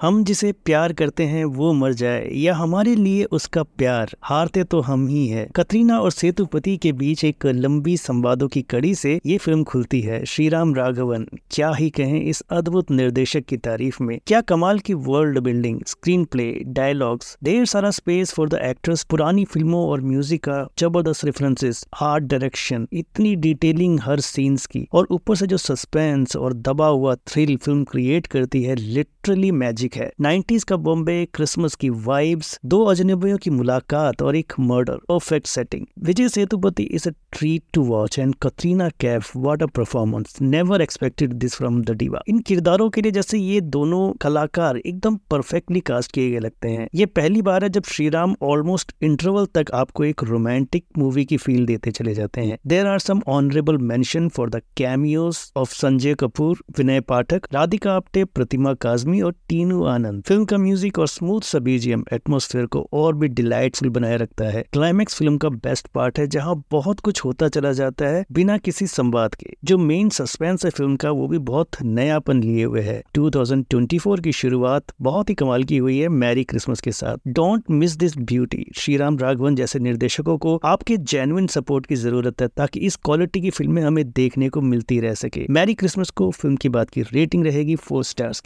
हम जिसे प्यार करते हैं, वो मर जाए, या हमारे लिए उसका प्यार, हारते तो हम ही है। कतरीना और सेतुपति के बीच एक लंबी संवादों की कड़ी से ये फ़िल्म खुलती है। श्रीराम राघवन, क्या ही कहें इस अद्भुत निर्देशक की तारीफ़ में। क्या कमाल की world building screenplay dialogues ढेर सारा स्पेस फॉर द एक्टर्स पुरानी फ़िल्मों और म्यूज़िक का ज़बरदस्त रेफरेंसेस आर्ट डायरेक्शन इतनी डिटेलिंग हर सीन्स की। और ऊपर से जो सस्पेंस और दबा हुआ थ्रिल फ़िल्म क्रिएट करती है लिटरली मैजिक है। नाइन्टीज का बॉम्बे क्रिसमस की वाइब्स दो अजनबियों की मुलाकात और एक murder perfect setting Vijay Sethupathi is a treat to watch and Katrina Kaif what a performance never expected this from the diva इन किरदारों के लिए जैसे ये दोनों कलाकार एकदम परफेक्टली कास्ट किए गए लगते हैं। ये पहली बार है जब श्रीराम ऑलमोस्ट इंटरवल तक आपको एक रोमांटिक मूवी की फील देते चले जाते हैं। There are some honourable mention for the cameos of Sanjay Kapoor Vinay Pathak Radhika Apte Pratima Kazmi और टीनू आनंद। फ़िल्म का म्यूज़िक और स्मूथ सा एटमोस्फेयर को और भी डिलाइटफुल बनाए रखता है। क्लाइमैक्स फ़िल्म का बेस्ट पार्ट है, जहाँ बहुत कुछ होता चला जाता है बिना किसी संवाद के। जो मेन सस्पेंस है फ़िल्म का, वो भी बहुत नयापन लिए हुए है। 2024 की शुरुआत बहुत ही कमाल की हुई है मैरी क्रिसमस के साथ। Don't miss this beauty Sriram Raghavan जैसे निर्देशकों को आपके जेनुइन सपोर्ट की ज़रूरत है, ताकि इस क्वालिटी की फ़िल्में हमें देखने को मिलती रह सके। मैरी क्रिसमस को फ़िल्म की बात की रेटिंग रहेगी फोर स्टार्स